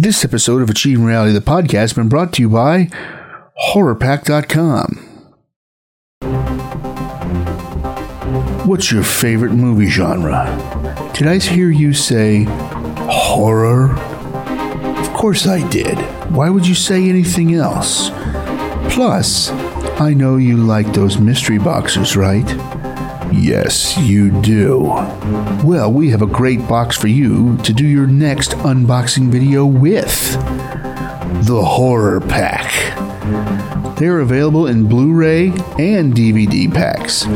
This episode of Achieving Reality, the podcast, has been brought to you by HorrorPack.com. What's your favorite movie genre? Did I hear you say horror? Of course I did. Why would you say anything else? Plus, I know you like those mystery boxes, right? Yes, you do. Well, we have a great box for you to do your next unboxing video with the Horror Pack. They're available in Blu ray and DVD packs.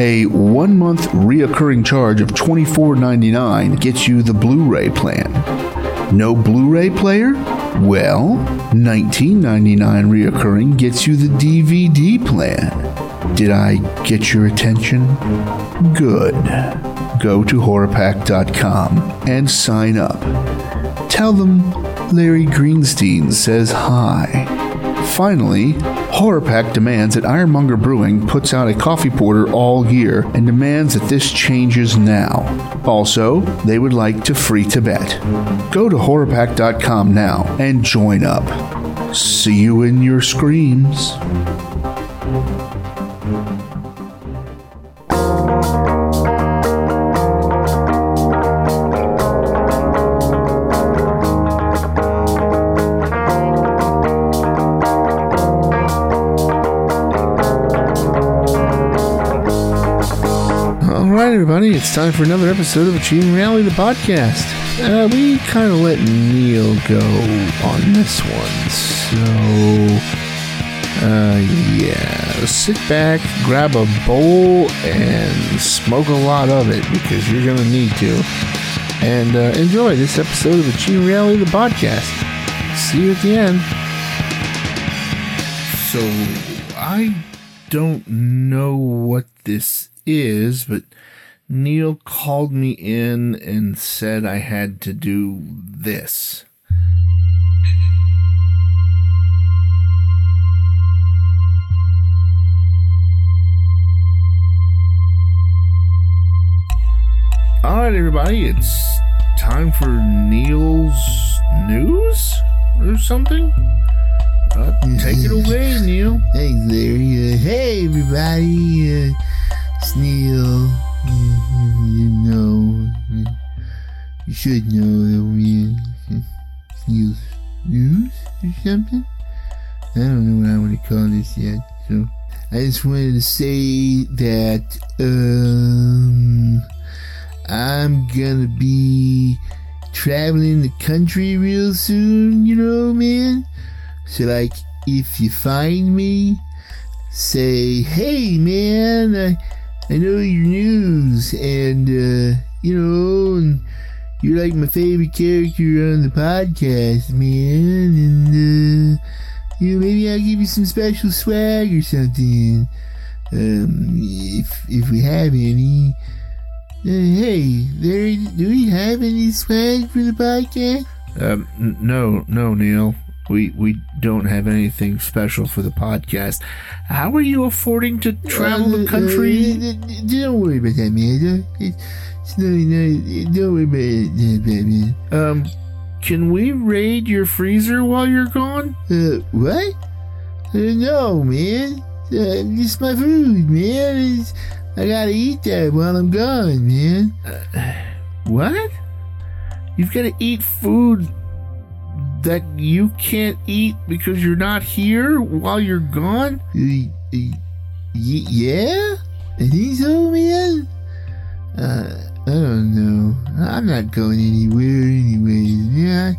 A one month reoccurring charge of $24.99 gets you the Blu ray plan. No Blu ray player? Well, $19.99 reoccurring gets you the DVD plan. Did I get your attention? Good. Go to horrorpack.com and sign up. Tell them Larry Greenstein says hi. Finally, Horrorpack demands that Ironmonger Brewing puts out a coffee porter all year and demands that this changes now. Also, they would like to free Tibet. Go to horrorpack.com now and join up. See you in your screams. It's time for another episode of Achieving Reality, the podcast. Uh, we kind of let Neil go on this one, so uh, yeah, sit back, grab a bowl, and smoke a lot of it because you're gonna need to, and uh, enjoy this episode of Achieving Reality, the podcast. See you at the end. So I don't know what this is, but Neil called me in and said I had to do this. All right, everybody, it's time for Neil's news or something. Uh, take it away, Neil. Hey, there. Uh, hey, everybody. Uh, it's Neil. You know, you should know that we uh, news or something. I don't know what I want to call this yet. So I just wanted to say that um, I'm gonna be traveling the country real soon. You know, man. So, like, if you find me, say, hey, man, I, I know your news, and, uh, you know, and you're like my favorite character on the podcast, man, and, uh, you know, maybe I'll give you some special swag or something. Um, if, if we have any. Uh, hey, there, do we have any swag for the podcast? Um, n- no, no, Neil. We we don't have anything special for the podcast. How are you affording to travel the country? Uh, uh, uh, don't worry about that, man. It's, it's no, no, don't worry about that, man. Um, can we raid your freezer while you're gone? Uh, what? Uh, no, man. Uh, it's my food, man. It's, I gotta eat that while I'm gone, man. What? You've got to eat food that you can't eat because you're not here while you're gone? Uh, y- yeah? I think so, man. Uh, I don't know. I'm not going anywhere, anyways. Yeah,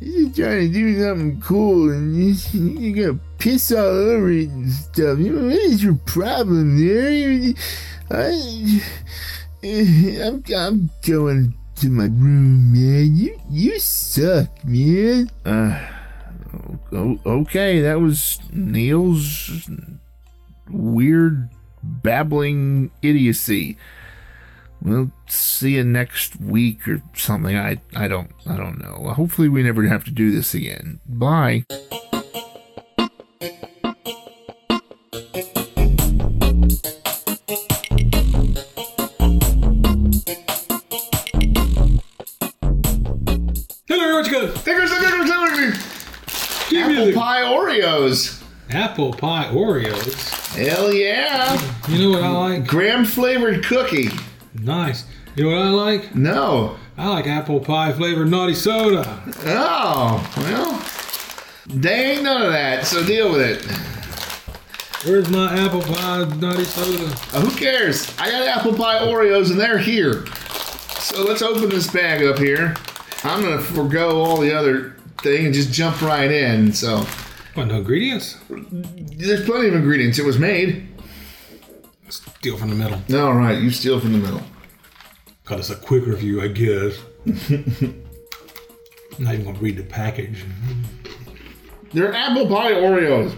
I'm just trying to do something cool, and you, you're gonna piss all over it and stuff. What is your problem there? I, I'm, I'm going to my room, man. You, you suck, man. Uh, okay, that was Neil's weird babbling idiocy. We'll see you next week or something. I I don't I don't know. Hopefully we never have to do this again. Bye. Apple pie Oreos. apple pie Oreos. Hell yeah. You know what I like? Graham flavored cookie. Nice. You know what I like? No. I like apple pie flavored naughty soda. Oh, well. They ain't none of that, so deal with it. Where's my apple pie naughty soda? Uh, who cares? I got apple pie Oreos and they're here. So let's open this bag up here. I'm gonna forego all the other thing and just jump right in. So What, no ingredients? there's plenty of ingredients. It was made. Steal from the middle. All right, you steal from the middle. Cut us a quick review, I guess. Not even gonna read the package. They're apple pie Oreos.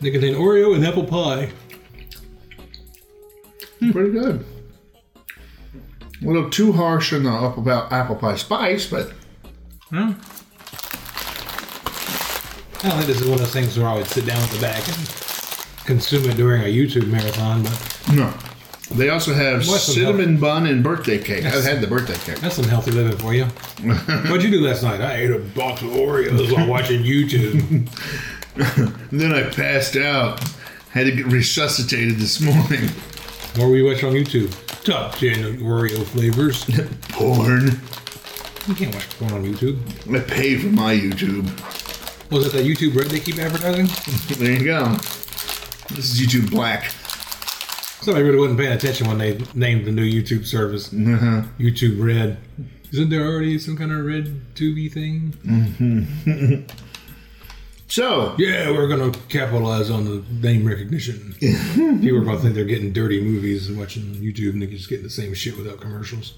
They contain Oreo and apple pie. Hmm. Pretty good. A little too harsh on the apple pie, apple pie spice, but Huh? I don't think this is one of those things where I would sit down with the bag and consume it during a YouTube marathon, but no. They also have What's some cinnamon bun and birthday cake. I've had the birthday cake. that's some healthy living for you. What'd you do last night? I ate a box of Oreos while watching YouTube. And then I passed out. Had to get resuscitated this morning. What were you watching on YouTube? Top 10 Oreo flavors. Porn. You can't watch porn on YouTube. I pay for my YouTube. Was it that YouTube Red they keep advertising? There you go. This is YouTube Black. Somebody really wasn't paying attention when they named the new YouTube service Uh-huh. YouTube Red. Isn't there already some kind of red tubey thing? So, Yeah, we're gonna capitalize on the name recognition. People are gonna think they're getting dirty movies and watching YouTube, and they're just getting the same shit without commercials.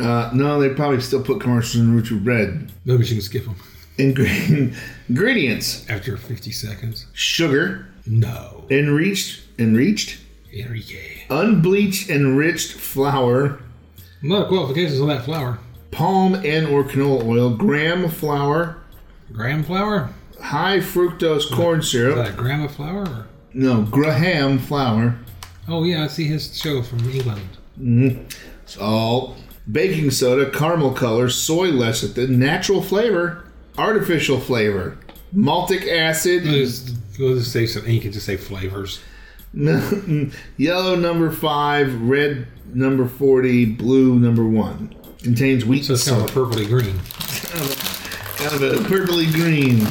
Uh, no, they probably still put commercials in Red. Maybe you can skip them Ingre- ingredients: after 50 seconds. sugar, No, enriched, enriched, Enrique. unbleached, enriched flour, A lot of qualifications on that flour. palm and or canola oil, graham flour, Graham flour? high fructose corn Is syrup. that a gram of flour? Or? No, Graham flour. Oh yeah, I see his show from England. Salt, baking soda, caramel color, soy lecithin, natural flavor, artificial flavor, malic acid, We'll just, we'll just say some. You can just say flavors. yellow number five, red number 40, blue number one. Contains wheat So it's kind of a purpley green. Kind of a purpley green.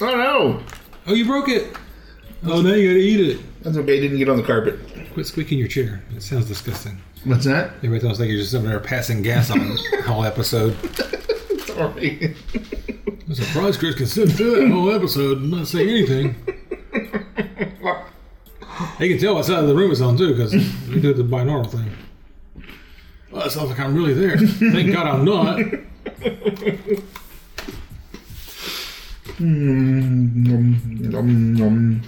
Oh no! Oh, you broke it. Oh, now you gotta eat it. That's okay, it didn't get on the carpet. Quit squeaking your chair. It sounds disgusting. What's that? Everybody sounds like you're just sitting there passing gas on the whole episode. Sorry. I'm surprised Chris can sit through that whole episode and not say anything. He can tell what side of the room it's on too, because we do the binaural thing. Well, it sounds like I'm really there. Thank God I'm not. Mm, nom, nom, nom. Nom,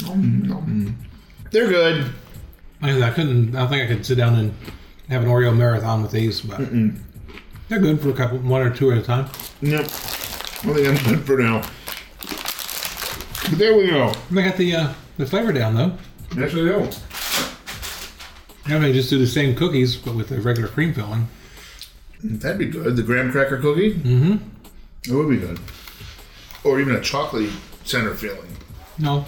nom. They're good. I, I couldn't. I don't think I could sit down and have an Oreo marathon with these, but they're good for a couple, one or two at a time. Yep. I think I'm good for now. But there we go. They got the uh, the flavor down though. Yes, we go. Yeah, they just do the same cookies but with a regular cream filling. That'd be good. The graham cracker cookie. Mm-hmm. It would be good. Or even a chocolate center filling. No,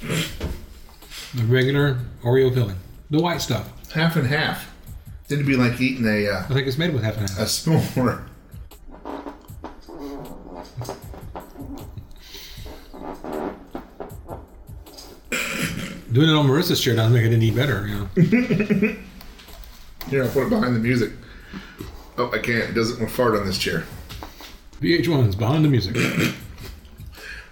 the regular Oreo filling, the white stuff. Half and half. Then it'd be like eating a uh, I think it's made with half and half. a s'more. Doing it on Marissa's chair doesn't make it any better, you know. Here, I'll put it behind the music. Oh, I can't. It doesn't want to fart on this chair. VH1's behind the music.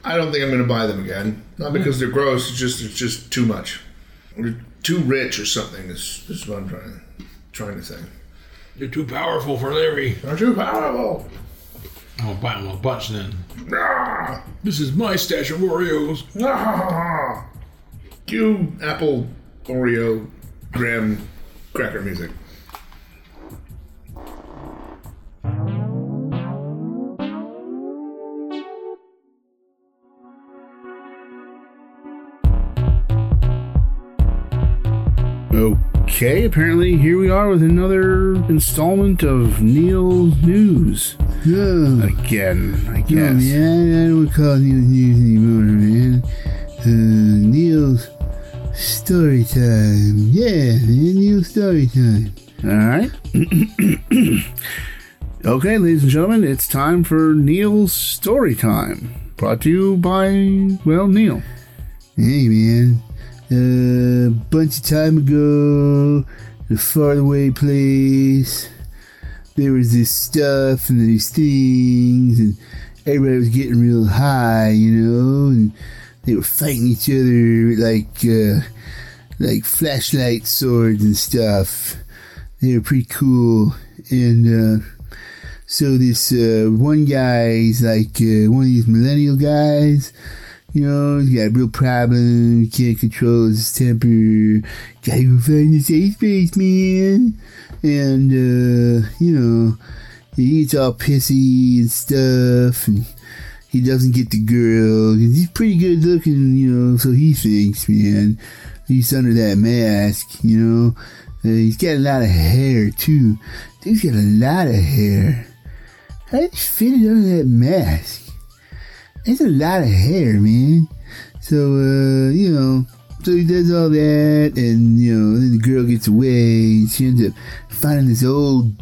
I don't think I'm going to buy them again. Not because they're gross. It's just it's just too much. They're too rich or something. Is, is what I'm trying trying to say. You're too powerful for Larry. They're too powerful. I'll buy them a bunch then. Ah, This is my stash of Oreos. ah. Cue Apple Oreo graham cracker music. Okay, apparently here we are with another installment of Neil's News. Yeah. Again, I No, guess. yeah, I don't call Neil's news anymore, man. Uh, Neil's story time. Yeah, Neil's story time. All right. okay, ladies and gentlemen, it's time for Neil's Story Time. Brought to you by, well, Neil. Hey, man. A bunch of time ago, in a faraway place, there was this stuff and these things, and everybody was getting real high, you know, and they were fighting each other like, uh, like flashlight swords and stuff. They were pretty cool, and uh, so this uh, one guy, he's like uh, one of these millennial guys. You know, he's got real problem. He can't control his temper. Gotta go find the safe space, man. And, uh, you know, he gets all pissy and stuff. And he doesn't get the girl. he's pretty good looking, you know, so he thinks, man. He's under that mask, you know. Uh, he's got a lot of hair, too. Dude's got a lot of hair. How did he fit it under that mask? It's a lot of hair, man. So, uh, you know, so he does all that, and, you know, then the girl gets away, she ends up finding this old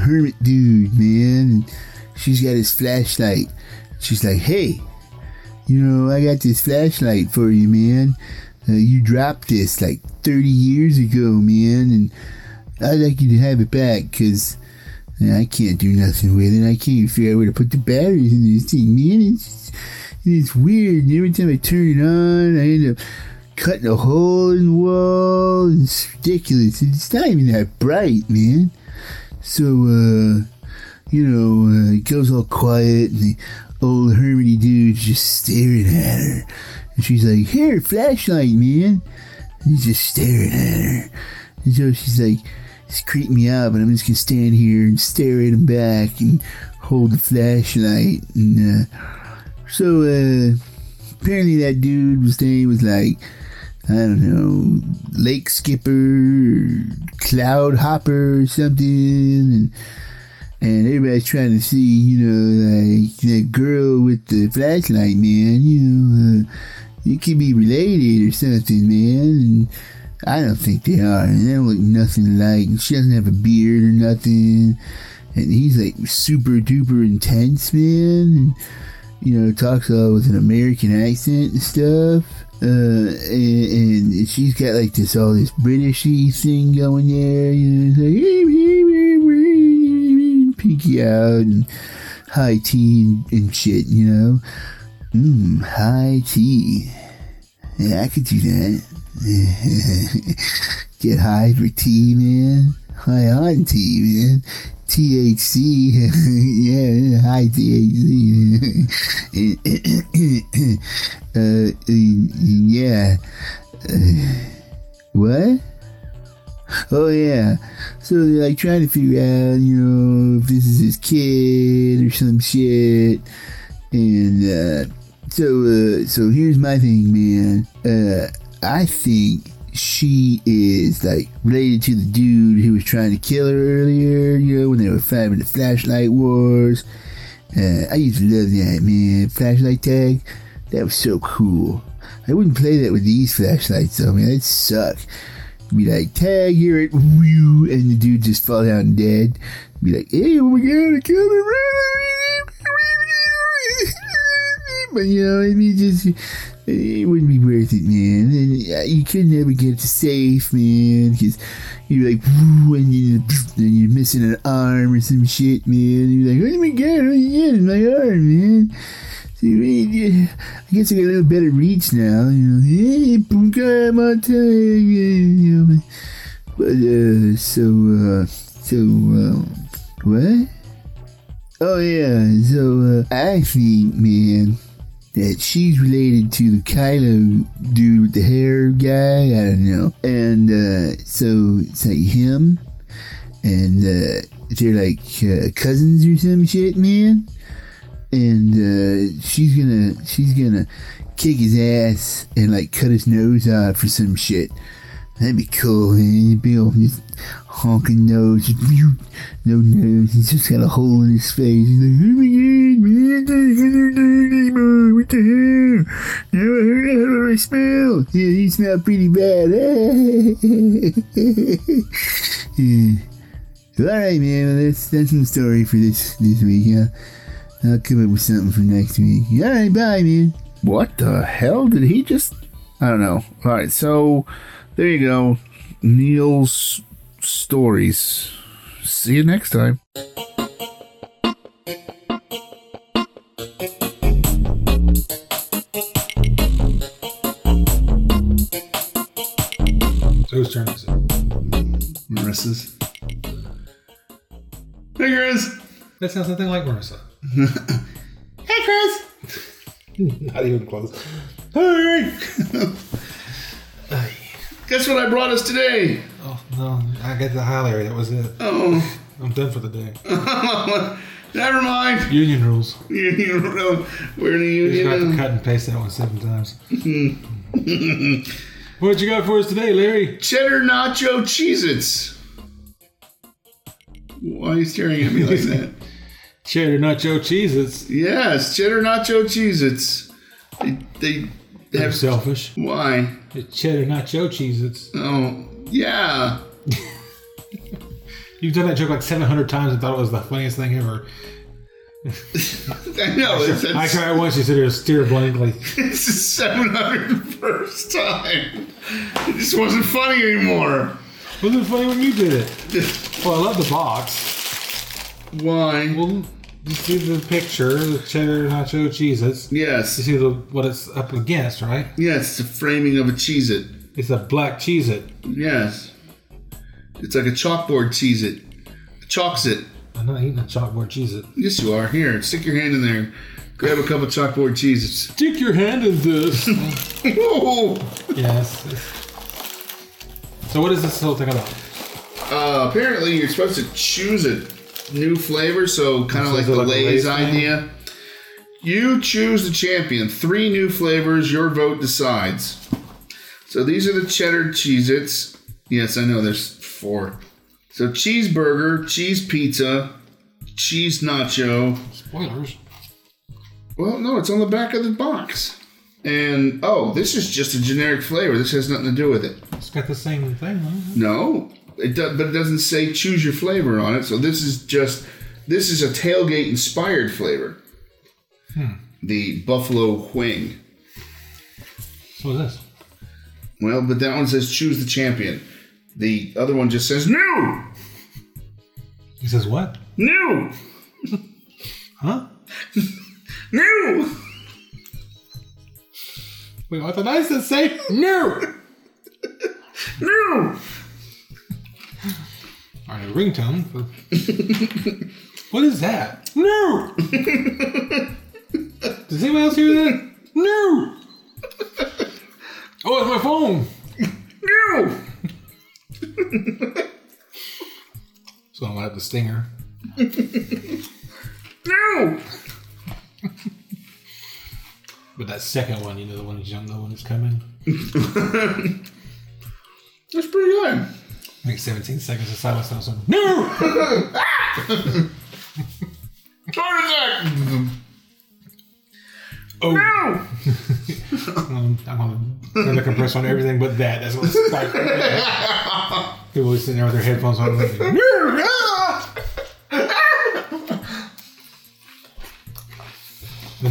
hermit dude, man, and she's got his flashlight. She's like, hey, you know, I got this flashlight for you, man. Uh, you dropped this like 30 years ago, man, and I'd like you to have it back, because I can't do nothing with it. I can't even figure out where to put the batteries in this thing, man. It's, it's weird. And every time I turn it on, I end up cutting a hole in the wall. It's ridiculous. It's not even that bright, man. So, uh, you know, uh, it goes all quiet, and the old hermity dude's just staring at her. And she's like, Here, flashlight, man. And he's just staring at her. And so she's like, It's creeping me out, but I'm just gonna stand here and stare at him back and hold the flashlight. And, uh, so, uh, apparently that dude was name was like, I don't know, Lake Skipper, Cloud Hopper, or something, and and everybody's trying to see, you know, like that girl with the flashlight, man. You know, uh, it could be related or something, man. And I don't think they are. They don't look nothing like. She doesn't have a beard or nothing. And he's like super duper intense, man. And, you know, talks all with an American accent and stuff. Uh, and, and she's got like this all this Britishy thing going there. You know, it's like peeky out and high tea and, and shit. You know, mmm, high tea. Yeah, I could do that. Get high for tea, man. High on tea, man. THC, yeah, high THC. uh, yeah. Uh, what? Oh yeah. So they're like trying to figure out, you know, if this is his kid or some shit. And uh, so, uh, so here's my thing, man. Uh, I think she is like related to the dude who was trying to kill her earlier, you know, when they were fighting the flashlight wars. Uh, I used to love that, man. Flashlight tag, that was so cool. I wouldn't play that with these flashlights, though, man. That'd suck. Be like, tag, hear it, whew, and the dude just fall down dead. Be like, hey, oh my god, I killed him. But, you know, I mean, just, it wouldn't be worth it, man. And uh, you could never get to safe, man, because you're like, and you, then you're missing an arm or some shit, man. You're like, oh my god, yeah, it's my arm, man. So, I guess I got a little better reach now, you know. Hey, boom, I'm on time, you know. But, uh, so, uh, so, um, what? Oh, yeah, so, uh, I think, man, that she's related to the Kylo dude with the hair guy. I don't know. And uh, so it's like him, and uh, they're like uh, cousins or some shit, man. And uh, she's gonna she's gonna kick his ass and like cut his nose off for some shit. That'd be cool, man. Big old this honking nose. No nose. He's just got a hole in his face. He's like, oh my god, man, I don't heard anymore. What the hell? Now I heard how I smell? Yeah, he smelled pretty bad. yeah. All right, man. Well, that's that's my story for this this week. Huh? I'll come up with something for next week. All right, bye, man. What the hell did he just? I don't know. All right, so there you go. Neil's stories. See you next time. So whose turn is it? Marissa's. Hey, Chris. That sounds nothing like Marissa. Hey, Chris. Not even close. Hey. Guess what I brought us today? Oh no, I got the highlighter. That was it. Oh, I'm done for the day. never mind. Union rules. You know, we're in a You just have to union. cut and paste that one seven times. what you got for us today, Larry? Cheddar nacho Cheez-Its. Why are you staring at me like that? Cheddar nacho Cheez-Its. Yes, cheddar nacho Cheez-Its. They, they You're have selfish. why? It's cheddar nacho Cheez-Its. Oh, yeah. You've done that joke like 700 times and thought it was the funniest thing ever. I know. I it's, tried once, you sit here stare blankly. it's the 701st time. It just wasn't funny anymore. Wasn't it funny when you did it? Well, I love the box. Why? Well, you see the picture, the cheddar nacho Cheez-Its. You see the, what it's up against, right? Yes, it's a framing of a Cheez-It. It's a black Cheez-It. Yes. It's like a chalkboard Cheez-It. A Chalks-It. I'm not eating a chalkboard Cheez-It. Yes, you are. Here, stick your hand in there. Grab a couple chalkboard Cheez-Its. Stick your hand in this. Whoa! yes. So what is this whole thing about? Uh, apparently, you're supposed to choose a new flavor, so kind of like the like a Lay's Lay's thing? idea. You choose the champion. Three new flavors. Your vote decides. So these are the cheddar Cheez-Its. Yes, I know. There's four. So cheeseburger, cheese pizza, cheese nacho. Spoilers. Well, no, it's on the back of the box. And oh, this is just a generic flavor. This has nothing to do with it. It's got the same thing? No, it does, but it doesn't say choose your flavor on it. So this is just this is a tailgate inspired flavor. Hmm. The buffalo wing. So this? Well, but that one says choose the champion. The other one just says no. He says what? No. Huh? no. Wait, what did I say? No! No. Alright, a ringtone. For... what is that? No! Does anyone else hear that? No! Oh, it's my phone! No. So I'm gonna have the stinger. No. But that second one, you know, the one you don't know when it's coming. That's pretty good. Like 17 seconds of silence, was like, No! Heart attack. Oh, No. Um, I'm gonna turn the compressor on everything but that. That's what's like. People always sitting there with their headphones on. Like, and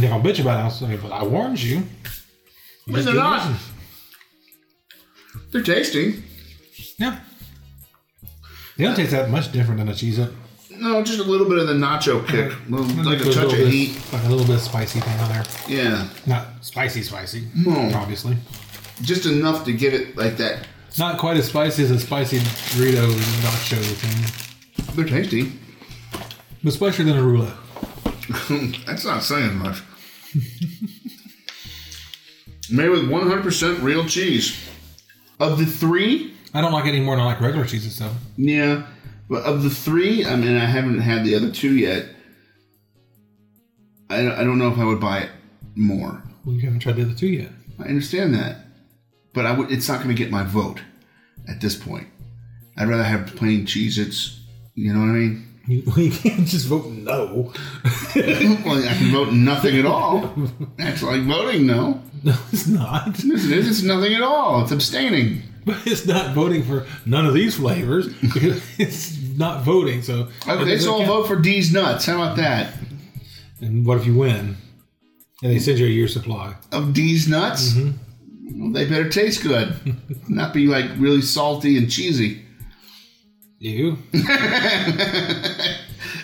they're gonna bitch about it. I was like, but I warned you. But they're not. They're tasty. Yeah. They don't taste that much different than a Cheez-It. No, just a little bit of the nacho kick, Little- like a touch of bit- heat. Like a little bit of spicy thing on there. Yeah, Not spicy, spicy, No. obviously. just enough to give it like that. Not quite as spicy as a spicy Dorito nacho thing, They're tasty. but spicier than a roulette. That's not saying much. Made with 100% real cheese. Of the three, I don't like it any more than I like regular cheese and stuff. yeah, but of the three, I mean, I haven't had the other two yet. I, I don't know if I would buy it more. Well, you haven't tried the other two yet. I understand that, but I would. It's not going to get my vote. at this point. I'd rather have plain Cheez-Its. You know what I mean? You, you can't just vote no. well, I can vote nothing at all. That's like voting, no. No, it's not. Yes, it is. It's nothing at all. It's abstaining. But it's not voting for none of these flavors because it's not voting. So Okay, so I'll count. vote for D's nuts. How about that? And what if you win? And they send you a year supply. Of D's nuts? Mm-hmm. Well, they better taste good. Not be like really salty and cheesy. You?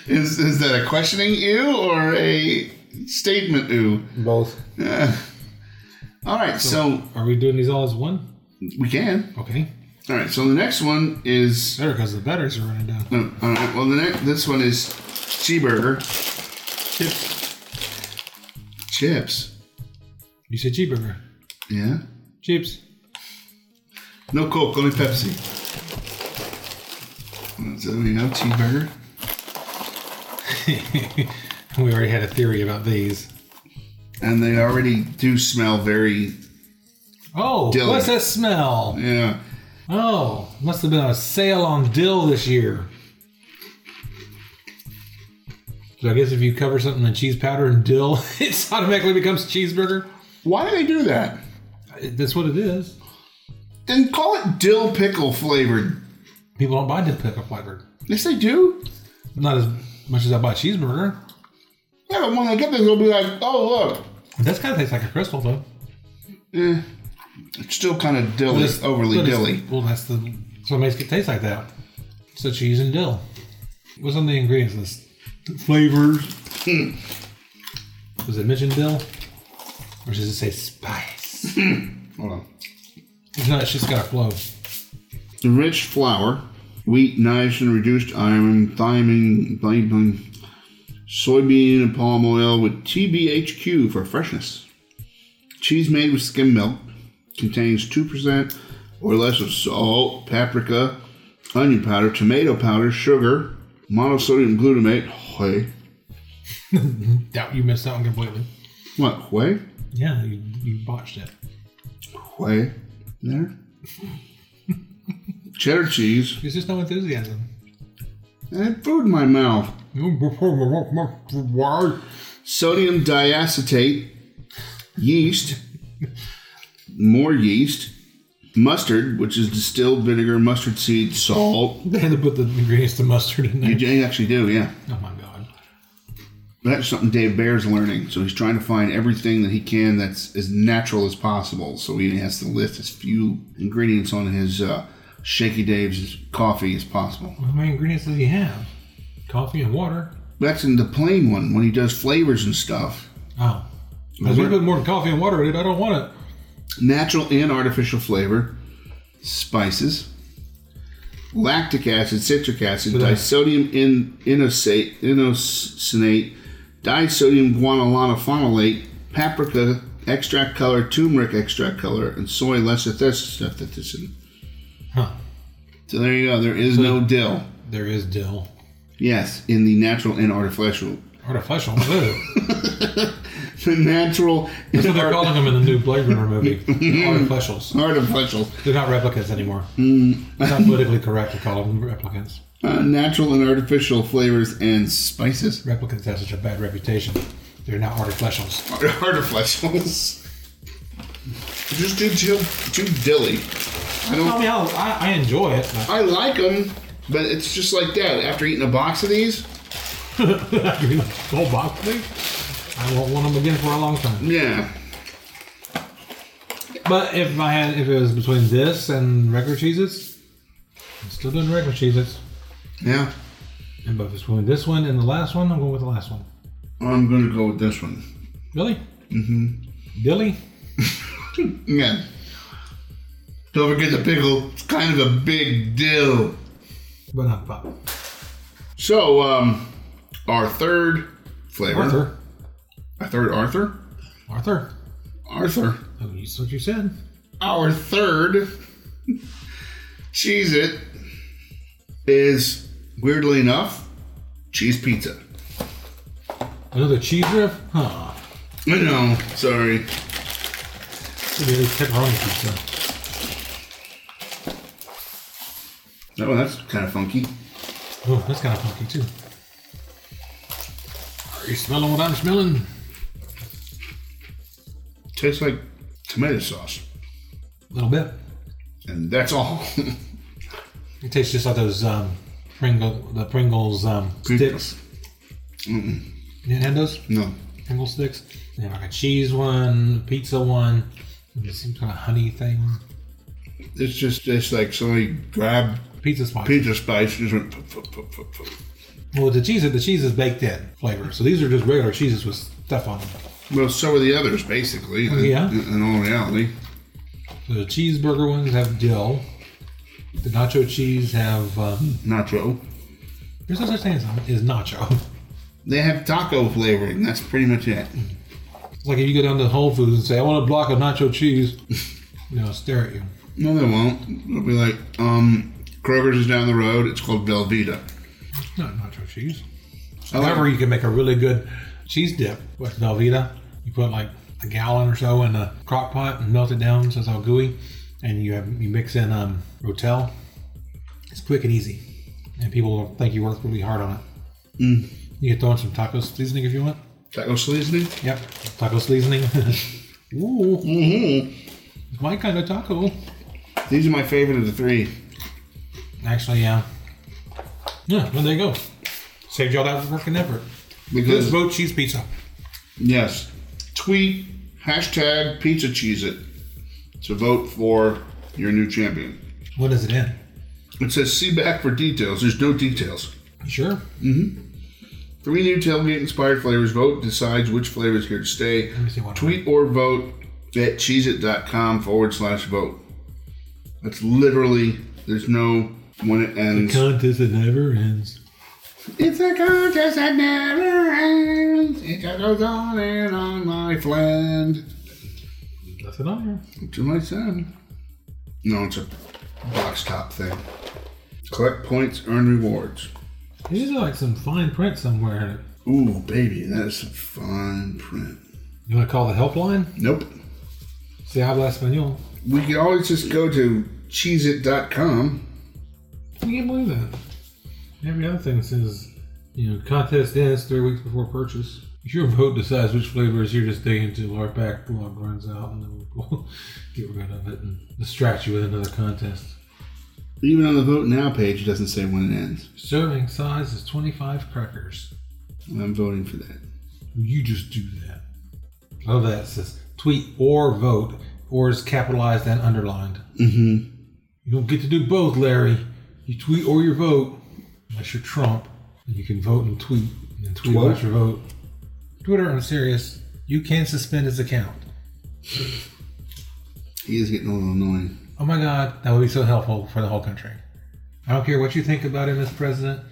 Is is that a questioning you or a statement ew? Both. Uh, all right, so Are we doing these all as one? We can. Okay. All right, so the next one is Better because the batteries are running down. no, all right. Well, the next this one is cheeseburger Chips. chips. You said cheeseburger. Yeah, Chips. no Coke, only Pepsi. So we have cheeseburger. we already had a theory about these. And they already do smell very, Oh, Dilly. what's that smell? yeah. Oh, must have been a sale on dill this year. So I guess if you cover something in cheese powder and dill, it automatically becomes cheeseburger. Why do they do that? That's what it is. Then call it dill pickle flavored. People don't buy dill pickle flavored. Yes, they do. Not as much as I buy cheeseburger. Yeah, but when they get this, they'll be like, oh, look. It does kind of taste like a Krystal, though. Eh, it's still kind of dilly, It's- overly dilly. Well, that's the that's what makes it taste like that. So cheese and dill. What's on the ingredients list? Flavors. Hmm. Does it mention dill, or does it say spice? Hold on. It's not. It's just got a flow. Enriched flour, wheat, nitrogen, reduced iron, thiamine, thiamine, soybean, and palm oil with TBHQ for freshness. Cheese made with skim milk contains 2% or less of salt, paprika, onion powder, tomato powder, sugar, monosodium glutamate, whey. Doubt you missed that one completely. What, whey? Yeah, you, you botched it. Whey? There? Cheddar cheese. There's just no enthusiasm. I had food in my mouth. Sodium diacetate, yeast, more yeast, mustard, which is distilled vinegar, mustard seed, salt. They had to put the ingredients to mustard in there. You actually do, yeah. Oh my god. That's something Dave Bear's learning. So he's trying to find everything that he can that's as natural as possible. So he has to list as few ingredients on his uh, Shaky Dave's coffee as possible. How many ingredients does he have? Coffee and water. That's in the plain one when he does flavors and stuff. Oh. If we put more than coffee and water in it, I don't want it. Natural and artificial flavor, spices, lactic acid, citric acid, that- disodium in, inosate, inosinate, disodium guanylonophenolate, paprika extract color, turmeric extract color, and soy lecithin. Huh. So there you go. There is no dill. There is dill. Yes, in the natural and artificial. Artificial. The natural That's what they're art- calling them in the new Blade Runner movie. Artificials. artificial. They're not replicants anymore. It's not politically correct to call them replicants. Uh, natural and artificial flavors and spices. Replicants have such a bad reputation. They're now artificials. artificials. Just too, too, too dilly. I I don't. mean, I'll- I, I enjoy it. I like them, but it's just like that. After eating a box of these, After you eat whole box of these, I won't want them again for a long time. yeah, But if I had, if it was between this and regular cheeses, I'm still doing regular cheeses. yeah. And but if it's between this one and the last one, I'm going with the last one. I'm gonna go with this one. Billy? Mm-hmm. Billy? Yeah. Don't forget the pickle. It's kind of a big deal. But not pop. So, um, our third flavor. Arthur. Our third Arthur. Arthur. Arthur. Oh, that's what you said. Our third Cheez-It is weirdly enough cheese pizza. Another cheese riff? Huh. I know, sorry. Maybe pepperoni pizza. Oh, that's kind of funky. Oh, that's kind of funky too. Are you smelling what I'm smelling? Tastes like tomato sauce, A little bit. and that's all. It tastes just like those um, Pringle, the Pringles um, sticks. You didn't have those no, Pringle sticks? They have like a cheese one, pizza one, some kind of honey thing. it's just it's like somebody grabbed Pizza spice. pizza spice just went. Poof, poof, poof, poof, poof. Well, the cheese, the cheese is baked in flavor. So these are just regular cheeses with stuff on them. Well, so are the others, basically. in- yeah? In, in all reality, The cheeseburger ones have dill. The nacho cheese have. Um, nacho. there's no such thing as, as nacho. They have taco flavoring. That's pretty much it. It's like if you go down to Whole Foods and say, "I want a block of nacho cheese," they'll stare at you. No, they won't. They'll be like, um, Kroger's is down the road. It's called Velveeta. It's not nacho cheese. I like- However, you can make a really good cheese dip with Velveeta. You put like a gallon or so in a crock pot and melt it down so it's all gooey, and you have you mix in um, Rotel. It's quick and easy, and people will think you worked really hard on it. Mm. You can throw in some taco seasoning if you want. Taco seasoning. Yep, taco seasoning. Ooh, Mm-hmm. it's my kind of taco. These are my favorite of the three. Actually, yeah. Yeah, well, there you go. Saved y'all that work and effort. Because Just vote cheese pizza. yes, tweet hashtag Pizza Cheese It to vote for your new champion. What is it in? It says see back for details. There's no details. You sure? Mm-hmm. Three new tailgate inspired flavors. Vote decides which flavor is here to stay. Let me see one. Tweet or vote at cheeseit.com forward slash vote. That's literally, there's no when it ends. The Contest that never ends. It's a contest that never ends. It just goes on and on, my friend. Nothing on here. To my son. No, it's a box top thing. Collect points, earn rewards. There's usually like some fine print somewhere. Ooh, baby, that is some fine print. You want to call the helpline? Nope. Se habla español. We could always just go to cheeseit.com. I can't believe that. Every other thing says, you know, contest ends three weeks before purchase. Your vote decides which flavor is here to stay until our backlog runs out, and then we'll get rid of it and distract you with another contest. Even on the vote now page, it doesn't say when it ends. Serving size is 25 crackers. I'm voting for that. You just do that. I love that. It says tweet or vote, or is capitalized and underlined. Mm-hmm. You don't get to do both, Larry. You tweet or your vote, unless you're Trump. And you can vote and tweet, and tweet Twelve? watch your vote. Twitter, I'm serious. You can suspend his account. He is getting a little annoying. Oh my God, that would be so helpful for the whole country. I don't care what you think about him as president,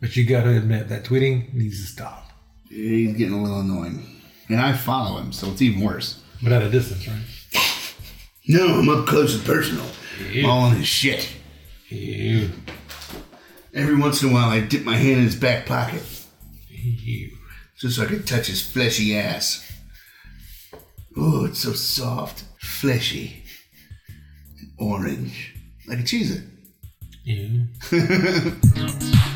but you got to admit that tweeting needs to stop. He's getting a little annoying. And I follow him, so it's even worse. But at a distance, right? No, I'm up close and personal. Ew. All in his shit. Ew. Every once in a while, I dip my hand in his back pocket just so I can touch his fleshy ass. Oh, it's so soft, fleshy, and orange. Like a Cheez-It. Ew.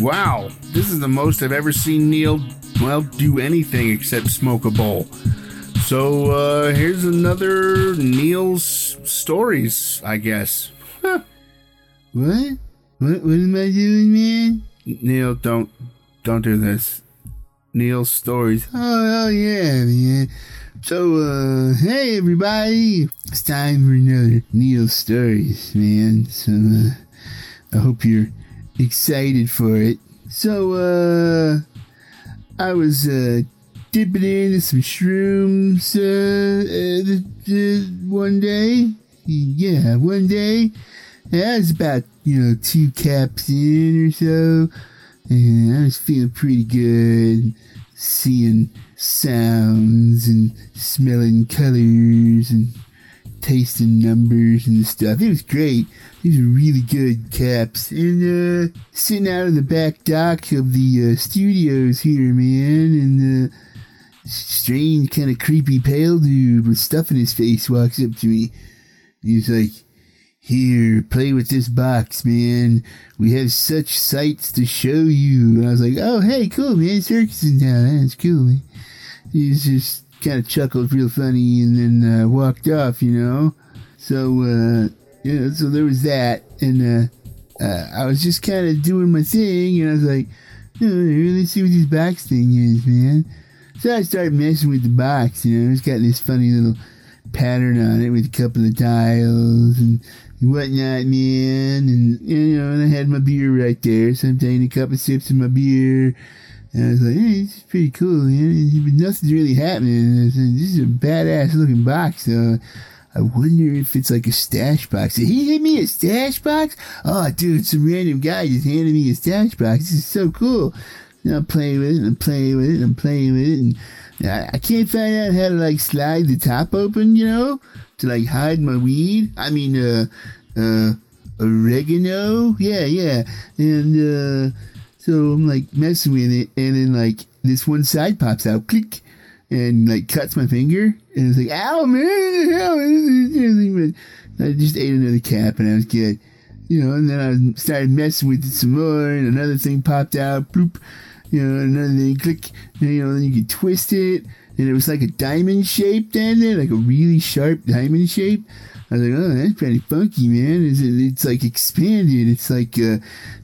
Wow, this is the most I've ever seen Neil, well, do anything except smoke a bowl. So, uh, here's another Neil's stories, I guess. Huh. What? What? What am I doing, man? Neil, don't, don't do this. Neil's stories. Oh, oh yeah, man. So, uh, hey everybody, it's time for another Neil's Stories, man. So, uh, I hope you're excited for it. So, uh, I was, uh, dipping into some shrooms, uh, uh, one day. Yeah, one day. I was about, you know, two caps in or so. And I was feeling pretty good. Seeing sounds and smelling colors and tasting numbers and stuff. It was great. These were really good caps. And uh, sitting out in the back dock of the uh, studios here, man, and uh, strange, kind of creepy pale dude with stuff in his face walks up to me. He's like, here, play with this box, man. We have such sights to show you. And I was like, oh, hey, cool, man. Circus in town. That's cool, man. He's just kind of chuckled real funny and then uh, walked off, you know? So, uh, so there was that. And uh, uh, I was just kind of doing my thing. And I was like, oh, let's see what this box thing is, man. So I started messing with the box, you know. It's got this funny little pattern on it with a couple of tiles and whatnot, man. And, you know, and I had my beer right there. So I'm taking a couple of sips of my beer. And I was like, hey, this is pretty cool, man. But nothing's really happening. Said, this is a badass looking box. So I wonder if it's like a stash box. Did he give me a stash box? Oh, dude, some random guy just handed me a stash box. This is so cool. I'm playing with it, and I'm playing with it, and I'm playing with it, and I, I can't find out how to like slide the top open, you know, to like hide my weed. I mean, uh, uh, oregano. Yeah, yeah. And uh, so I'm like messing with it, and then like this one side pops out, click, and like cuts my finger, and it's like, ow, man, ow. I just ate another cap, and I was good. You know, and then I started messing with it some more, and another thing popped out, bloop, you know, and then you click, you know, then you could twist it, and it was like a diamond shape down there, like a really sharp diamond shape. I was like, oh, that's pretty funky, man. It's, it's like expanded. It's like uh,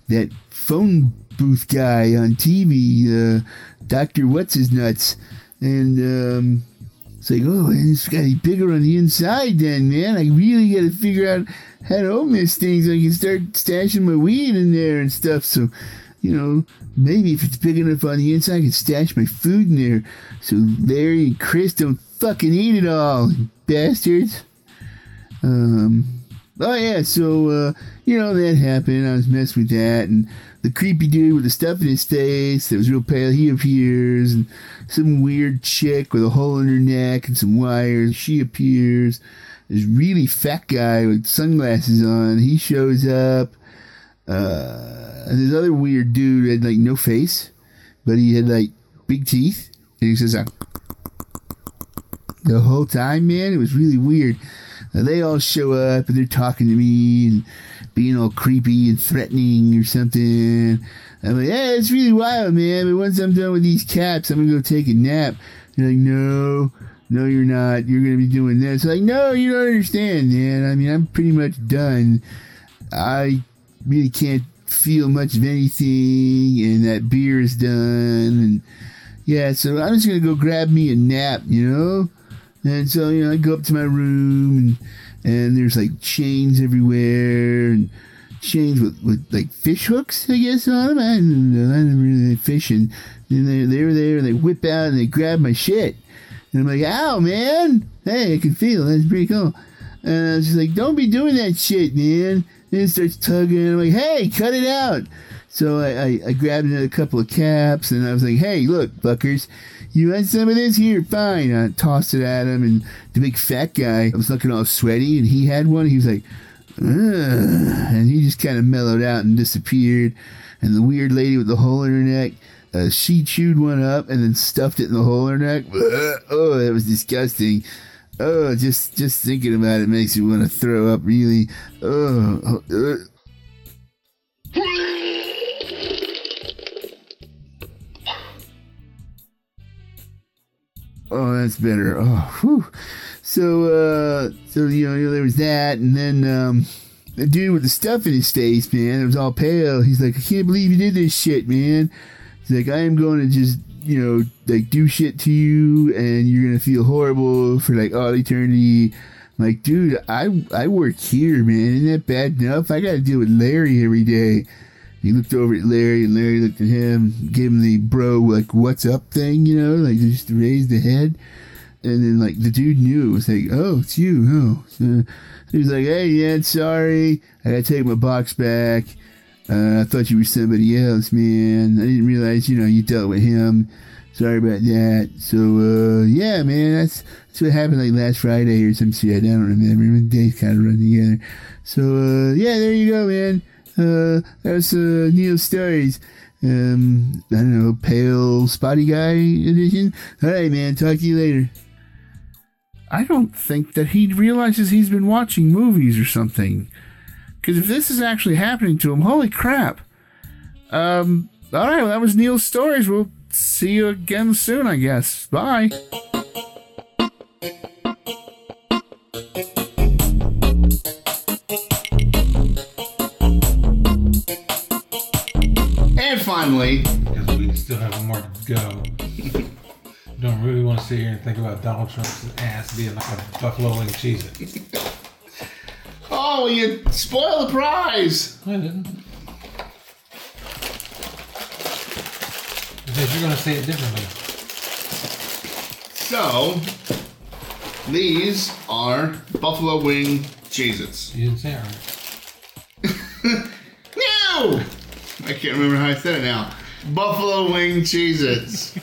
that phone booth guy on TV, uh, Dr. What's His Nuts. And um, it's like, oh, and it's got to be bigger on the inside then, man. I really got to figure out how to open this thing so I can start stashing my weed in there and stuff. So, you know, maybe if it's big enough on the inside, I can stash my food in there. So Larry and Chris don't fucking eat it all, bastards. Um, oh yeah, so uh, you know that happened. I was messing with that, and the creepy dude with the stuff in his face that was real pale, he appears, and some weird chick with a hole in her neck and some wires, she appears. This really fat guy with sunglasses on, he shows up. Uh, and this other weird dude had like no face, but he had like big teeth, and he says, uh, the whole time, man, it was really weird. Uh, they all show up and they're talking to me and being all creepy and threatening or something. I'm like, yeah, it's really wild, man. But once I'm done with these caps, I'm gonna go take a nap. They're like, no, no, you're not. You're gonna be doing this. I'm like, no, you don't understand, man. I mean, I'm pretty much done. I really can't feel much of anything, and that beer is done. And yeah, so I'm just gonna go grab me a nap, you know. And so, you know, I go up to my room and, and there's like chains everywhere and chains with, with like fish hooks, I guess, on them. I don't, I don't really fishing. And they, they were there and they whip out and they grab my shit. And I'm like, ow, man. Hey, I can feel. That's pretty cool. And I was just like, don't be doing that shit, man. And it starts tugging. And I'm like, hey, cut it out. So I, I, I grabbed another couple of caps and I was like, hey, look, fuckers you want some of this? Here, fine. I tossed it at him, and the big fat guy was looking all sweaty, and he had one. He was like, Ugh. and he just kind of mellowed out and disappeared. And the weird lady with the hole in her neck, uh, she chewed one up and then stuffed it in the hole in her neck. Oh, that was disgusting. Oh, just just thinking about it makes me want to throw up. Really. Oh. Uh. Oh, that's better. Oh, whew. So, uh, so you know, there was that, and then um, the dude with the stuff in his face, man, it was all pale. He's like, I can't believe you did this shit, man. He's like, I am going to just, you know, like do shit to you, and you're gonna feel horrible for like all eternity. Like, dude, I I work here, man. Isn't that bad enough? I got to deal with Larry every day. He looked over at Larry, and Larry looked at him, gave him the bro like "What's up?" thing, you know, like just raised the head, and then like the dude knew it was like, "Oh, it's you." Oh, so he was like, "Hey, yeah, sorry, I gotta take my box back. Uh, I thought you were somebody else, man. I didn't realize, you know, you dealt with him. Sorry about that. So, uh, yeah, man, that's that's what happened like last Friday or some shit. I don't remember. The days kind of run together. So, uh, yeah, there you go, man." Uh, that's uh, Neil Stories. Um, I don't know, pale spotty guy edition. All right, man. Talk to you later. I don't think that he realizes he's been watching movies or something. Because if this is actually happening to him, holy crap. Um, all right, well, that was Neil's stories. We'll see you again soon, I guess. Bye. And finally, Because we still have one more to go. Don't really want to sit here and think about Donald Trump's ass being like a buffalo wing cheese. Oh, you spoiled the prize. I didn't. Because you're going to say it differently. So, these are buffalo wing Cheez-Its. You didn't say it right. No! I can't remember how I said it now. Buffalo wing Cheez-Its.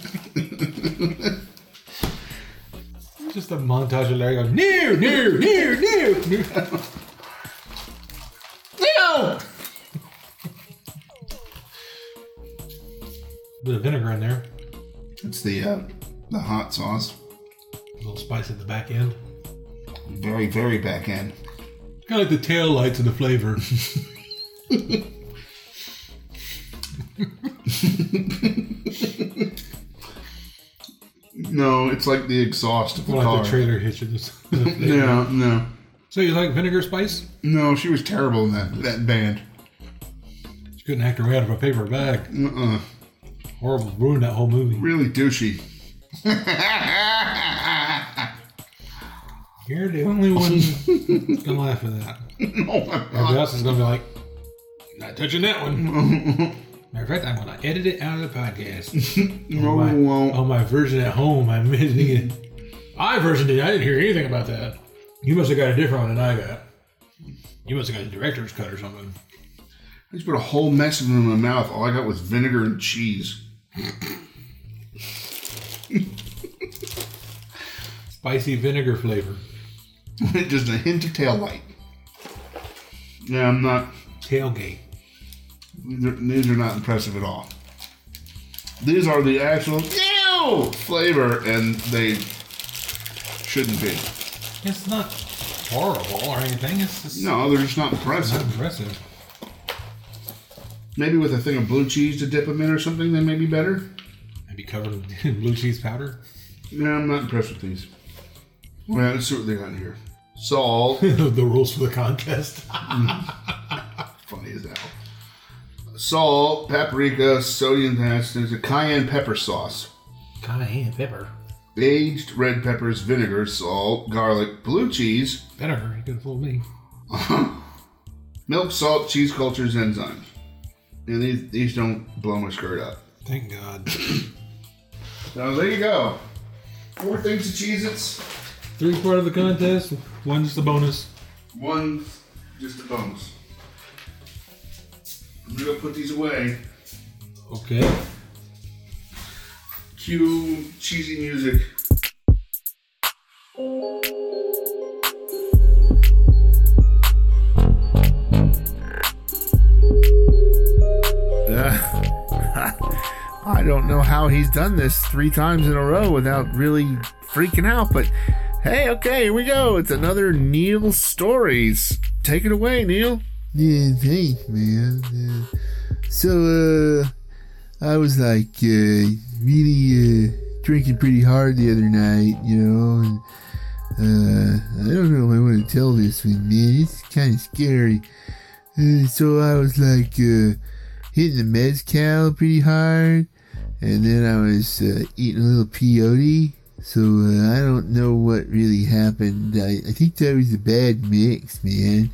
Just a montage of Larry going, new, new, new, new, near. vinegar in there. It's the uh, the hot sauce. A little spice at the back end. Very, very back end. Kind of like the tail lights of the flavor. No, it's like the exhaust of the More car. like the trailer hitches. no, no. So you like vinegar spice? No, she was terrible in that, that band. She couldn't act her way out of a paper bag. Uh-uh. Horrible. Ruined that whole movie. Really douchey. You're the only one that's gonna laugh at that. no, Everybody else is gonna be like, not touching that one. Matter of fact, I'm gonna edit it out of the podcast. No, on, my, won't. on my version at home, I'm editing it. I versioned it. I didn't hear anything about that. You must have got a different one than I got. You must have got a director's cut or something. I just put a whole mess in my mouth. All I got was vinegar and cheese. Spicy vinegar flavor. just a hint of tail light. Yeah, I'm not. Tailgate. These are, not impressive at all. These are the actual ew flavor, and they shouldn't be. It's not horrible or anything. It's just No, they're just not not impressive. Impressive. Maybe with a thing of blue cheese to dip them in or something, they may be better. Maybe covered in blue cheese powder. Yeah, I'm not impressed with these. Well, let's see what they got here. Salt, the rules for the contest. Mm-hmm. funny as hell. Salt, paprika, sodium potassium, there's a cayenne pepper sauce. Cayenne pepper. aged red peppers, vinegar, salt, garlic, blue cheese, Better. You could have fooled me. milk, salt, cheese cultures, enzymes. And these, these don't blow my skirt up. Thank God. So there you go. Four things to Cheez-Its, Three part of the contest. One just a bonus. one just a bonus. I'm gonna go put these away. Okay. Cue cheesy music. Don't know how he's done this three times in a row without really freaking out, but hey, okay, here we go. It's another Neil Stories. Take it away, Neil. Yeah, thanks, man. Uh, so, uh, I was like, uh, really, uh, drinking pretty hard the other night, you know, and, uh, I don't know if I want to tell this one, man. It's kind of scary. Uh, so I was like, uh, hitting the mezcal pretty hard, and then I was, uh, eating a little peyote. So, uh, I don't know what really happened. I, I think that was a bad mix, man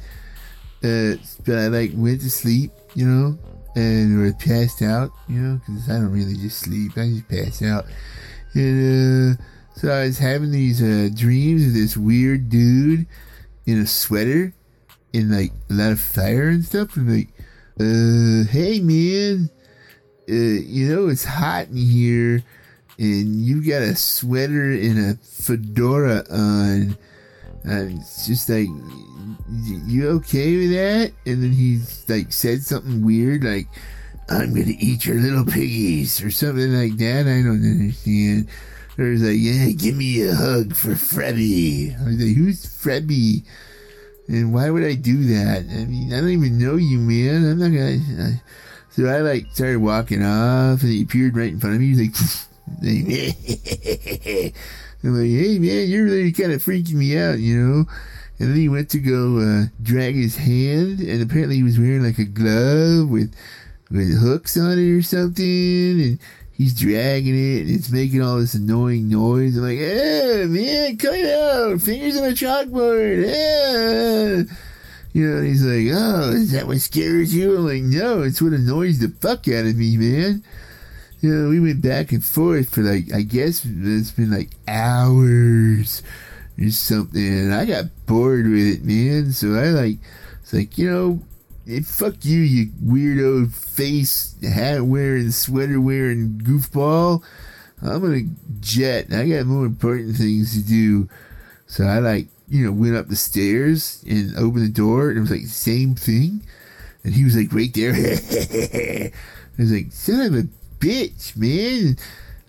uh, but I like went to sleep, you know, and or passed out, you know, because I don't really just sleep, I just pass out. And uh, so I was having these uh, dreams of this weird dude in a sweater and like a lot of fire and stuff. And like, uh, hey man, uh, you know it's hot in here, and you got a sweater and a fedora on And it's just like, you okay with that? And then he's like said something weird like, I'm gonna eat your little piggies or something like that. I don't understand. Or he's like, yeah, give me a hug for Frebby. I was like, who's Frebby? And why would I do that? I mean, I don't even know you, man. I'm not gonna. So I like started walking off, and he appeared right in front of me. He's like, I'm like, hey man, you're really kind of freaking me out, you know. And then he went to go uh, drag his hand, and apparently he was wearing like a glove with with hooks on it or something, and he's dragging it, and it's making all this annoying noise. I'm like, hey man, cut it out, fingers on a chalkboard, yeah. You know, he's like, oh, is that what scares you? I'm like, no, it's what annoys the fuck out of me, man you know, we went back and forth for like, I guess it's been like hours or something. And I got bored with it, man. So I like, it's like, you know, hey, fuck you, you weirdo face hat wearing, sweater wearing goofball. I'm gonna jet. I got more important things to do. So I like, you know, went up the stairs and opened the door and it was like the same thing. And he was like right there. I was like, son of a bitch, man.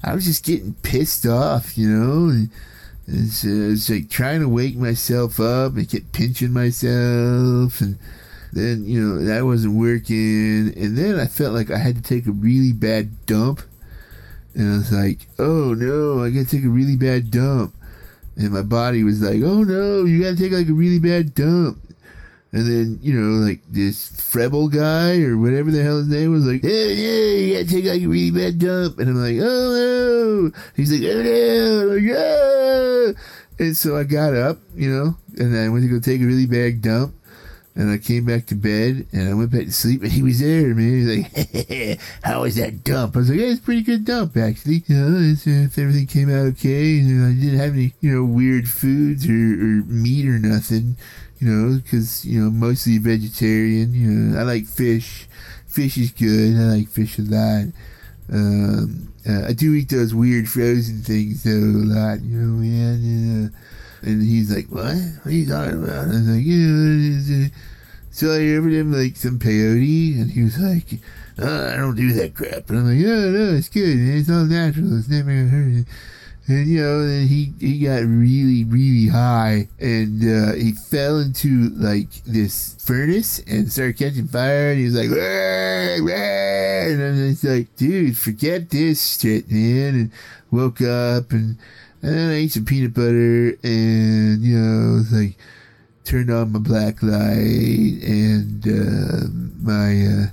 I was just getting pissed off, you know. And it's, uh, it's like trying to wake myself up and kept pinching myself. And then, you know, that wasn't working. And then I felt like I had to take a really bad dump. And I was like, oh no, I gotta take a really bad dump. And my body was like, oh no, you gotta take like a really bad dump. And then, you know, like this Frebel guy or whatever the hell his name was like, hey, yeah, you gotta take like a really bad dump. And I'm like, oh no. He's like, oh no. Like, ah. And so I got up, you know, and I went to go take a really bad dump. And I came back to bed and I went back to sleep and he was there, man. He's like, how was that dump? I was like, yeah, it's pretty good dump, actually. You know, uh, if everything came out okay and I didn't have any, you know, weird foods or, or meat or nothing you know, because you know mostly vegetarian. You know, I like fish. Fish is good. I like fish a lot. Um, uh, I do eat those weird frozen things though a lot. You know, man. Uh, and he's like, "What? What are you talking about?" I was like, "Yeah." So I offered him like some peyote, and he was like, oh, "I don't do that crap." And I'm like, "No, no, it's good. It's all natural. It's never gonna hurt." And you know, then he he got really really high, and uh, he fell into like this furnace and started catching fire. And he was like, "Rah, rah," and I'm like, "Dude, forget this shit, man." And woke up, and and then I ate some peanut butter, and you know, it's like turned on my black light and uh, my. Uh,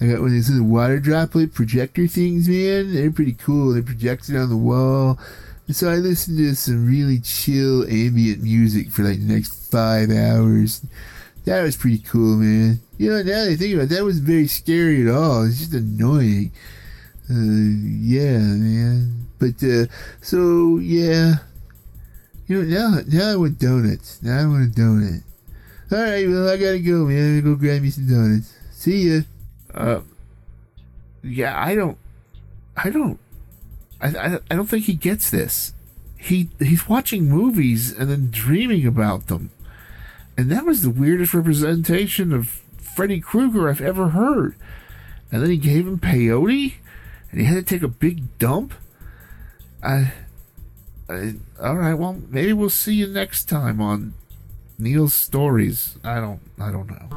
I got one of these little water droplet projector things, man. They're pretty cool. They project it on the wall. And so I listened to some really chill ambient music for like the next five hours. That was pretty cool, man. You know, now that I think about it, that was very scary at all. It's just annoying. Uh, yeah, man. But, uh, so, yeah. You know, now, now I want donuts. Now I want a donut. Alright, well, I gotta go, man. I'm gonna go grab me some donuts. See ya. Uh, yeah, I don't, I don't, I, I, I don't think he gets this. He he's watching movies and then dreaming about them, and that was the weirdest representation of Freddy Krueger I've ever heard. And then he gave him peyote, and he had to take a big dump. I, I all right. Well, maybe we'll see you next time on Neil's stories. I don't. I don't know.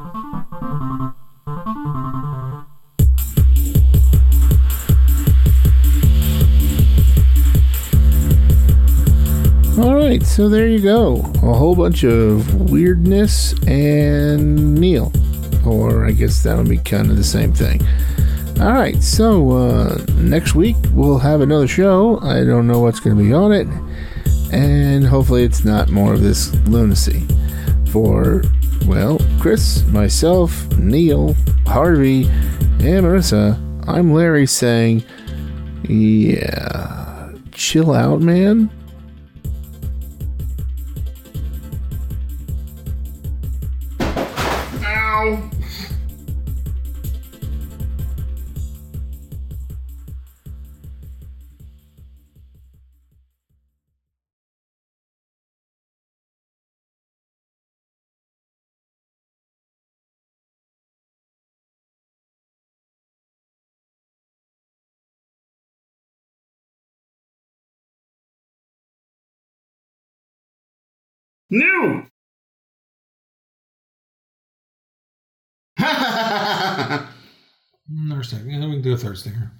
All right, so there you go. A whole bunch of weirdness and Neil. Or I guess that would be kind of the same thing. All right, so uh, next week we'll have another show. I don't know what's going to be on it. And hopefully it's not more of this lunacy. For, well, Chris, myself, Neil, Harvey, and Marissa, I'm Larry saying, yeah, chill out, man. New! Another second. Then we can do a third sticker.